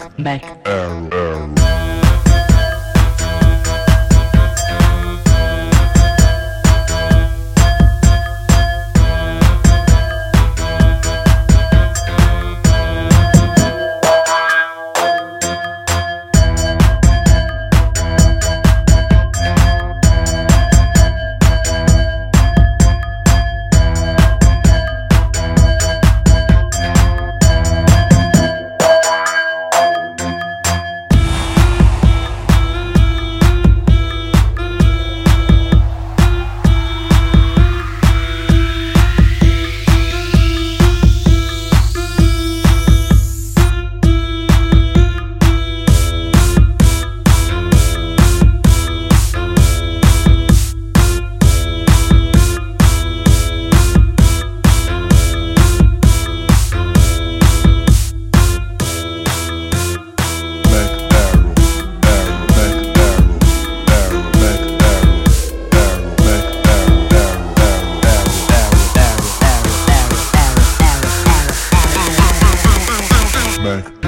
back, back. Arrow, arrow. Bye.